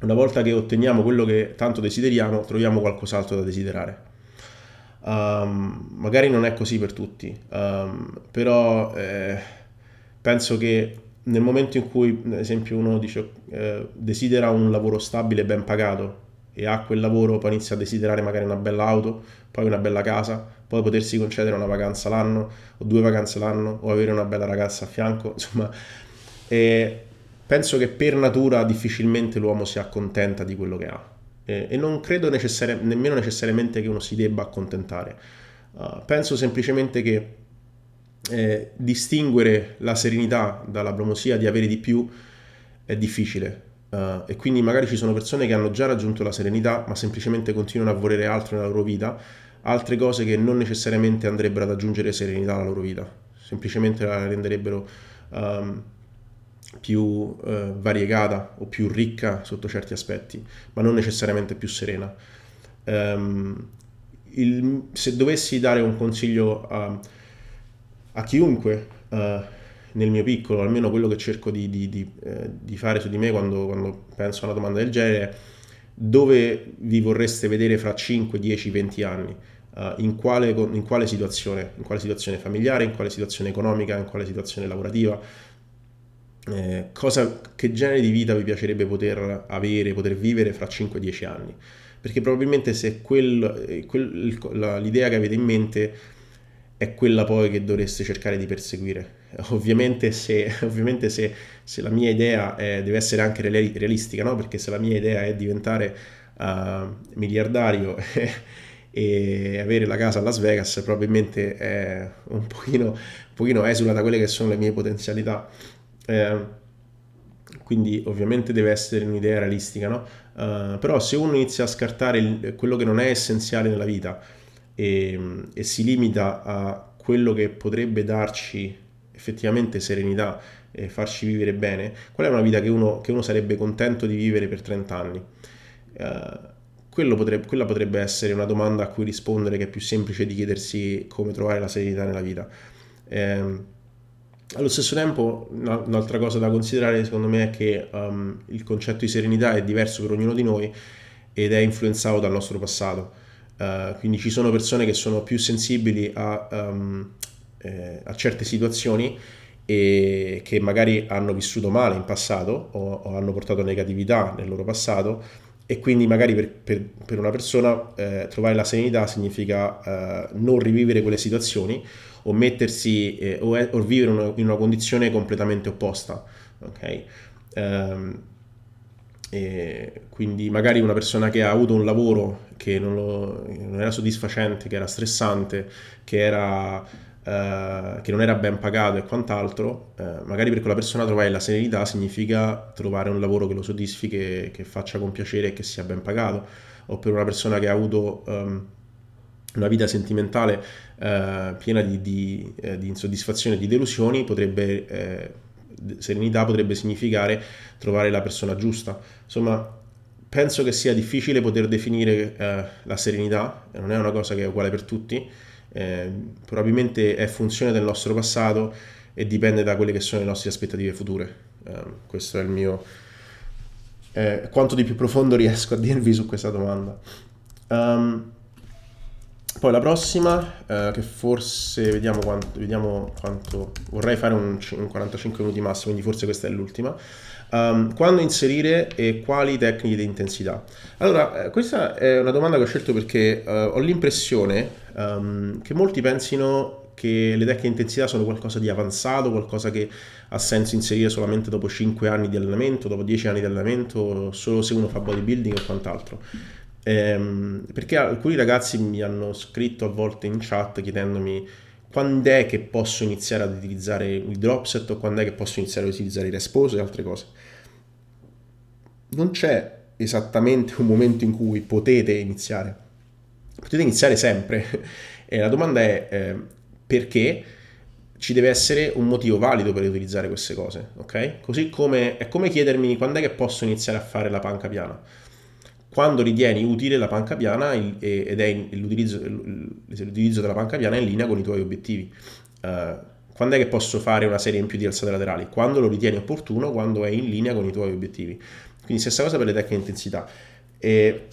una volta che otteniamo quello che tanto desideriamo, troviamo qualcos'altro da desiderare. Um, magari non è così per tutti, um, però eh, penso che nel momento in cui, ad esempio, uno dice, eh, desidera un lavoro stabile e ben pagato e ha quel lavoro, poi inizia a desiderare magari una bella auto, poi una bella casa, poi potersi concedere una vacanza l'anno o due vacanze l'anno o avere una bella ragazza a fianco, insomma, e penso che per natura difficilmente l'uomo si accontenta di quello che ha e, e non credo necessari- nemmeno necessariamente che uno si debba accontentare. Uh, penso semplicemente che eh, distinguere la serenità dalla bramosia di avere di più è difficile. Uh, e quindi magari ci sono persone che hanno già raggiunto la serenità, ma semplicemente continuano a volere altro nella loro vita, altre cose che non necessariamente andrebbero ad aggiungere serenità alla loro vita, semplicemente la renderebbero um, più uh, variegata o più ricca sotto certi aspetti, ma non necessariamente più serena. Um, il, se dovessi dare un consiglio a a chiunque uh, nel mio piccolo, almeno quello che cerco di, di, di, eh, di fare su di me quando, quando, penso a una domanda del genere, dove vi vorreste vedere fra 5, 10, 20 anni? Uh, in, quale, in, quale, situazione? In quale situazione familiare, in quale situazione economica, in quale situazione lavorativa? Eh, cosa, che genere di vita vi piacerebbe poter avere, poter vivere fra 5-10 anni? Perché probabilmente se quel, eh, quel, l'idea che avete in mente è quella poi che dovreste cercare di perseguire. Ovviamente se, ovviamente se, se la mia idea è, deve essere anche realistica, no? perché se la mia idea è diventare uh, miliardario e avere la casa a Las Vegas, probabilmente è un pochino, un pochino esula da quelle che sono le mie potenzialità. Eh, quindi ovviamente deve essere un'idea realistica, no? Uh, però se uno inizia a scartare il, quello che non è essenziale nella vita, e, e si limita a quello che potrebbe darci effettivamente serenità e farci vivere bene, qual è una vita che uno, che uno sarebbe contento di vivere per 30 anni? Uh, potrebbe, quella potrebbe essere una domanda a cui rispondere che è più semplice di chiedersi come trovare la serenità nella vita. Eh, allo stesso tempo, un'altra cosa da considerare secondo me è che um, il concetto di serenità è diverso per ognuno di noi ed è influenzato dal nostro passato. Uh, quindi ci sono persone che sono più sensibili a, um, eh, a, certe situazioni e che magari hanno vissuto male in passato o, o, hanno portato negatività nel loro passato e quindi magari per, per, per una persona eh, trovare la serenità significa uh, non rivivere quelle situazioni o mettersi eh, o, o, vivere una, in una condizione completamente opposta. Okay? Um, e quindi magari una persona che ha avuto un lavoro che non, lo, non era soddisfacente, che era stressante, che, era, eh, che, non era ben pagato e quant'altro, eh, magari per quella persona trovare la serenità significa trovare un lavoro che lo soddisfi, che, che, faccia con piacere e che sia ben pagato. O per una persona che ha avuto um, una vita sentimentale eh, piena di, di, eh, di insoddisfazione e di delusioni potrebbe eh, serenità potrebbe significare trovare la persona giusta. Insomma, penso che sia difficile poter definire eh, la serenità, non è una cosa che è uguale per tutti, eh, probabilmente è funzione del nostro passato e dipende da quelle che sono le nostre aspettative future. Eh, questo è il mio... quanto di più profondo riesco a dirvi su questa domanda. Um, poi la prossima, eh, che forse vediamo quanto, vediamo quanto, vorrei fare un, un, 45 minuti massimo, quindi forse questa è l'ultima. Um, quando inserire e quali tecniche di intensità? Allora, eh, questa è una domanda che ho scelto perché uh, ho l'impressione um, che molti pensino che le tecniche di intensità sono qualcosa di avanzato, qualcosa che ha senso inserire solamente dopo 5 anni di allenamento, dopo 10 anni di allenamento, solo se uno fa bodybuilding o quant'altro. Ehm, perché alcuni ragazzi mi hanno scritto a volte in chat chiedendomi quando è che posso iniziare ad utilizzare il dropset o quando è che posso iniziare ad utilizzare i respose e altre cose. Non c'è esattamente un momento in cui potete iniziare. Potete iniziare sempre. E la domanda è eh, perché ci deve essere un motivo valido per utilizzare queste cose, ok? Così come è come chiedermi quando è che posso iniziare a fare la panca piana quando ritieni utile la panca piana ed è l'utilizzo, l'utilizzo della panca piana in linea con i tuoi obiettivi. Uh, quando è che posso fare una serie in più di alzate laterali? Quando lo ritieni opportuno, quando è in linea con i tuoi obiettivi. Quindi stessa cosa per le tecniche di intensità. E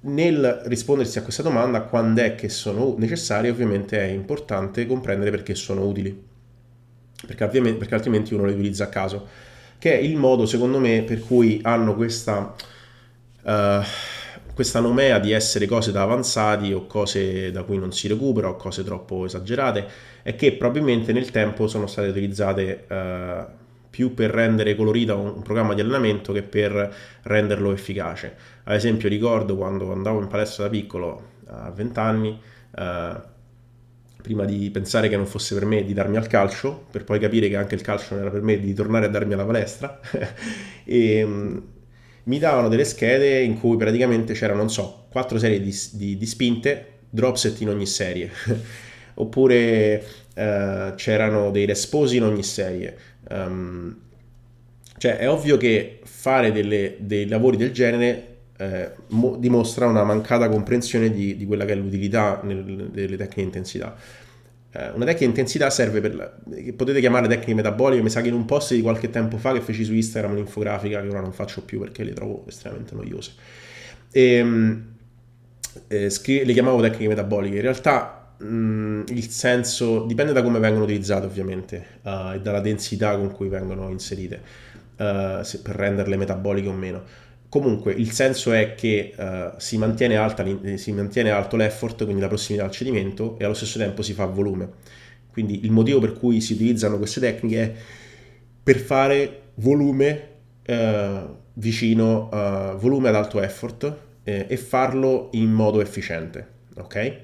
nel rispondersi a questa domanda, quando è che sono necessarie, ovviamente è importante comprendere perché sono utili. Perché, perché altrimenti uno le utilizza a caso. Che è il modo, secondo me, per cui hanno questa uh, questa nomea di essere cose da avanzati o cose da cui non si recupera o cose troppo esagerate è che probabilmente nel tempo sono state utilizzate uh, più per rendere colorita un, programma di allenamento che per renderlo efficace. Ad esempio ricordo quando andavo in palestra da piccolo a 20 anni uh, prima di pensare che non fosse per me di darmi al calcio, per poi capire che anche il calcio non era per me di tornare a darmi alla palestra. e, mi davano delle schede in cui praticamente c'erano, non so, quattro serie di, di, di spinte, drop set in ogni serie, oppure uh, c'erano dei resposi in ogni serie. Um, cioè è ovvio che fare delle, dei lavori del genere eh, mo- dimostra una mancata comprensione di, di, quella che è l'utilità nel, delle tecniche di intensità. Eh, una tecnica di intensità serve per la, potete chiamare tecniche metaboliche, mi sa che in un post di qualche tempo fa che feci su Instagram un'infografica che ora non faccio più perché le trovo estremamente noiose. E, ehm, eh, scri- le chiamavo tecniche metaboliche, in realtà mh, mm, il senso dipende da come vengono utilizzate ovviamente uh, e dalla densità con cui vengono inserite, uh, se, per renderle metaboliche o meno. Comunque il senso è che uh, si, mantiene alta, si, mantiene alto l'effort, quindi la prossimità al cedimento, e allo stesso tempo si fa volume. Quindi il motivo per cui si utilizzano queste tecniche è per fare volume uh, vicino a volume ad alto effort eh, e farlo in modo efficiente. Ok?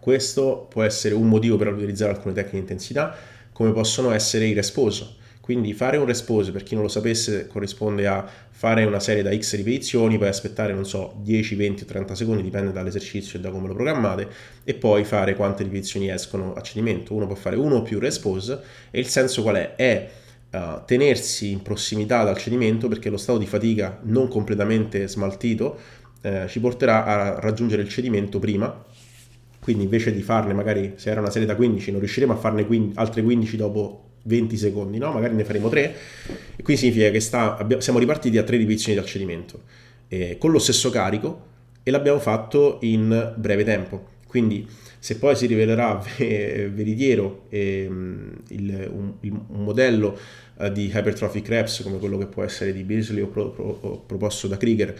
Questo può essere un motivo per utilizzare alcune tecniche di intensità, come possono essere il responso. Quindi fare un response, per chi non lo sapesse, corrisponde a fare una serie da x ripetizioni, poi aspettare, non so, 10, 20 o 30 secondi, dipende dall'esercizio e da come lo programmate, e poi fare quante ripetizioni escono a cedimento. Uno può fare uno o più response e il senso qual è? È uh, tenersi in prossimità dal cedimento perché lo stato di fatica non completamente smaltito uh, ci porterà a raggiungere il cedimento prima quindi invece di farne magari se era una serie da 15 non riusciremo a farne 15, altre 15 dopo 20 secondi, no? magari ne faremo 3 e quindi significa che sta, abbiamo, siamo ripartiti a 3 ripetizioni di accedimento eh, con lo stesso carico e l'abbiamo fatto in breve tempo. Quindi se poi si rivelerà veritiero eh, il, un, un, modello eh, di hypertrophic reps come quello che può essere di Beasley o, pro, o proposto da Krieger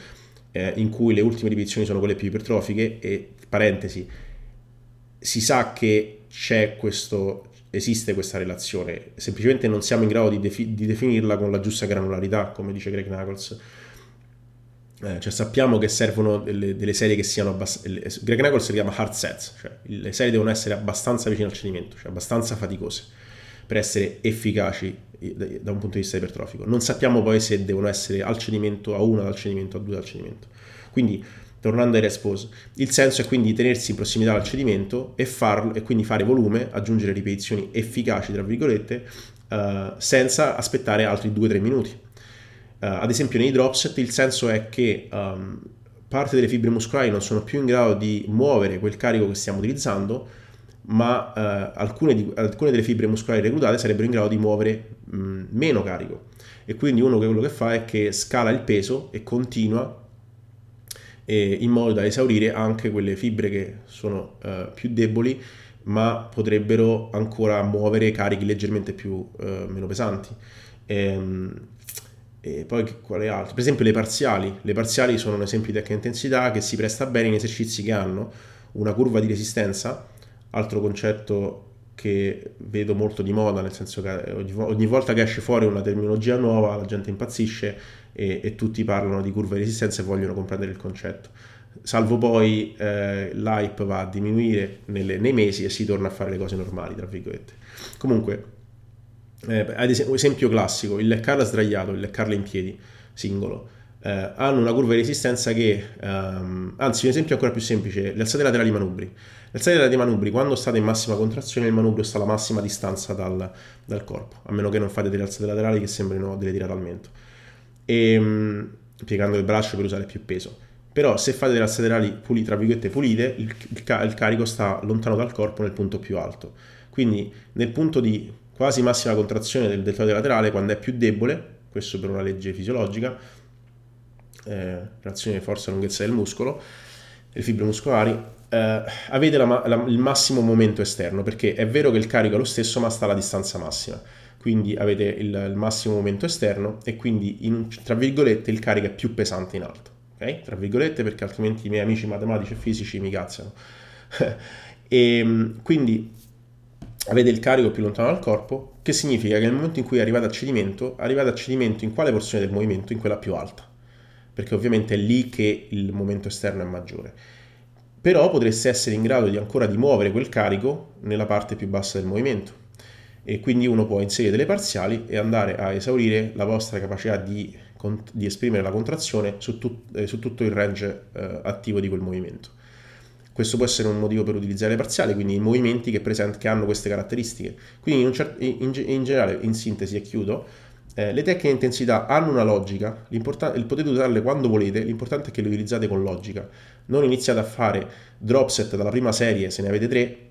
eh, in cui le ultime ripetizioni sono quelle più ipertrofiche e parentesi si sa che c'è questo esiste questa relazione, semplicemente non siamo in grado di, defi- di definirla con la giusta granularità, come dice Greg Knuckles. Eh, cioè sappiamo che servono delle, delle serie che siano abbastanza... Greg Knuckles si chiama hard sets, cioè le serie devono essere abbastanza vicine al cedimento, cioè abbastanza faticose per essere efficaci da un punto di vista ipertrofico. Non sappiamo poi se devono essere al cedimento a 1, al cedimento a 2, al cedimento. Quindi tornando ai respose. Il senso è quindi tenersi in prossimità al cedimento e, farlo, e quindi fare volume, aggiungere ripetizioni efficaci, tra virgolette, uh, senza aspettare altri 2-3 minuti. Uh, ad esempio nei drop set il senso è che um, parte delle fibre muscolari non sono più in grado di muovere quel carico che stiamo utilizzando, ma uh, alcune, di, alcune, delle fibre muscolari reclutate sarebbero in grado di muovere mh, meno carico. E quindi uno che quello che fa è che scala il peso e continua eh, in modo da esaurire anche quelle fibre che sono eh, più deboli ma potrebbero ancora muovere carichi leggermente più eh, meno pesanti. Ehm, e poi quale altro? Per esempio le parziali. Le parziali sono un esempio di tecnica intensità che si presta bene in esercizi che hanno una curva di resistenza altro concetto che vedo molto di moda, nel senso che ogni, ogni volta che esce fuori una terminologia nuova la gente impazzisce e, e tutti parlano di curve di resistenza e vogliono comprendere il concetto. Salvo poi eh, l'hype va a diminuire nelle, nei mesi e si torna a fare le cose normali, tra virgolette. Comunque, eh, ad esempio, esempio classico, il leccarla sdraiato, il leccarla in piedi, singolo, eh, hanno una curva di resistenza che, ehm, anzi un esempio ancora più semplice, le alzate laterali manubri. Le alzate laterali manubri, quando state in massima contrazione, il manubrio sta alla massima distanza dal, dal corpo, a meno che non fate delle alzate laterali che sembrino delle tirate al mento, e, ehm, piegando il braccio per usare più peso. Però se fate delle laterali pulite, tra virgolette pulite, il, il, il carico sta lontano dal corpo nel punto più alto. Quindi nel punto di quasi massima contrazione del deltoide laterale, quando è più debole, questo per una legge fisiologica, eh, relazione forza-lunghezza del muscolo, le fibre muscolari, eh, avete la, la, il massimo momento esterno, perché è vero che il carico è lo stesso, ma sta alla distanza massima. Quindi avete il, il massimo momento esterno e quindi, in, tra virgolette, il carico è più pesante in alto. Okay? Tra virgolette, perché altrimenti i miei amici matematici e fisici mi cazzano. e ehm, quindi avete il carico più lontano dal corpo, che significa che nel momento in cui arrivate a cedimento, arrivate a cedimento in quale porzione del movimento? In quella più alta perché ovviamente è lì che il momento esterno è maggiore. Però potreste essere in grado di ancora di muovere quel carico nella parte più bassa del movimento e quindi uno può inserire delle parziali e andare a esaurire la vostra capacità di, di esprimere la contrazione su, tut, eh, su, tutto il range eh, attivo di quel movimento. Questo può essere un motivo per utilizzare le parziali, quindi i movimenti che, present- che hanno queste caratteristiche. Quindi in, cer- in, in generale, in sintesi e chiudo, eh, le tecniche di intensità hanno una logica, potete usarle quando volete, l'importante è che le utilizzate con logica. Non iniziate a fare drop set dalla prima serie se ne avete tre,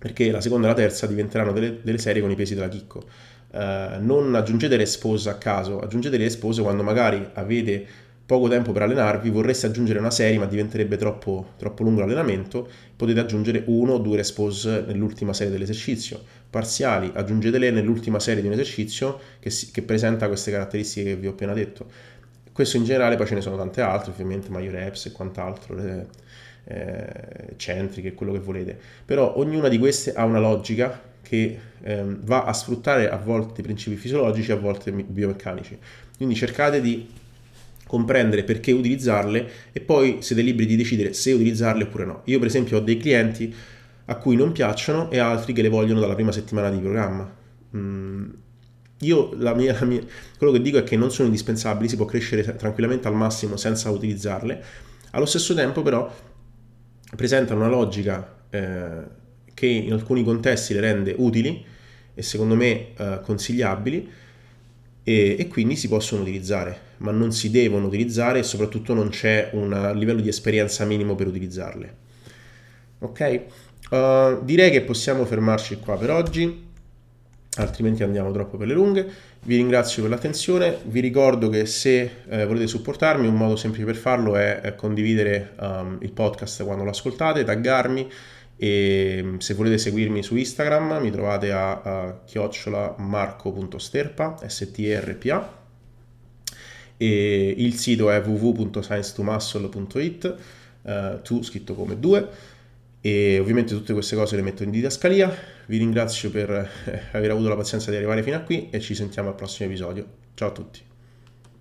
perché la seconda e la terza diventeranno delle, delle serie con i pesi della chicco. Eh, non aggiungete le spose a caso, aggiungete le spose quando magari avete poco tempo per allenarvi, vorreste aggiungere una serie ma diventerebbe troppo, troppo lungo l'allenamento, potete aggiungere uno o due respose nell'ultima serie dell'esercizio. Parziali, aggiungetele nell'ultima serie di un esercizio che, si, che presenta queste caratteristiche che vi ho appena detto. Questo in generale, poi ce ne sono tante altre, ovviamente Maio Reps e quant'altro, le, eh, centriche, quello che volete. Però ognuna di queste ha una logica che ehm, va a sfruttare a volte principi fisiologici, a volte biomeccanici. Quindi cercate di comprendere perché utilizzarle e poi siete liberi di decidere se utilizzarle oppure no. Io per esempio ho dei clienti a cui non piacciono e altri che le vogliono dalla prima settimana di programma. Mm, io la mia, la mia, quello che dico è che non sono indispensabili, si può crescere tranquillamente al massimo senza utilizzarle. Allo stesso tempo però presentano una logica eh, che in alcuni contesti le rende utili e secondo me eh, consigliabili e, e, quindi si possono utilizzare, ma non si devono utilizzare e soprattutto non c'è un livello di esperienza minimo per utilizzarle. Ok? Uh, direi che possiamo fermarci qua per oggi, altrimenti andiamo troppo per le lunghe. Vi ringrazio per l'attenzione, vi ricordo che se eh, volete supportarmi un modo semplice per farlo è, è condividere um, il podcast quando lo ascoltate, taggarmi e mm, se volete seguirmi su Instagram mi trovate a, a chiocciolamarco.sterpa, S-T-R-P-A e il sito è www.sciencetomuscle.it uh, tu scritto come due. E ovviamente tutte queste cose le metto in didascalia vi ringrazio per eh, aver avuto la pazienza di arrivare fino a qui e ci sentiamo al prossimo episodio. Ciao a tutti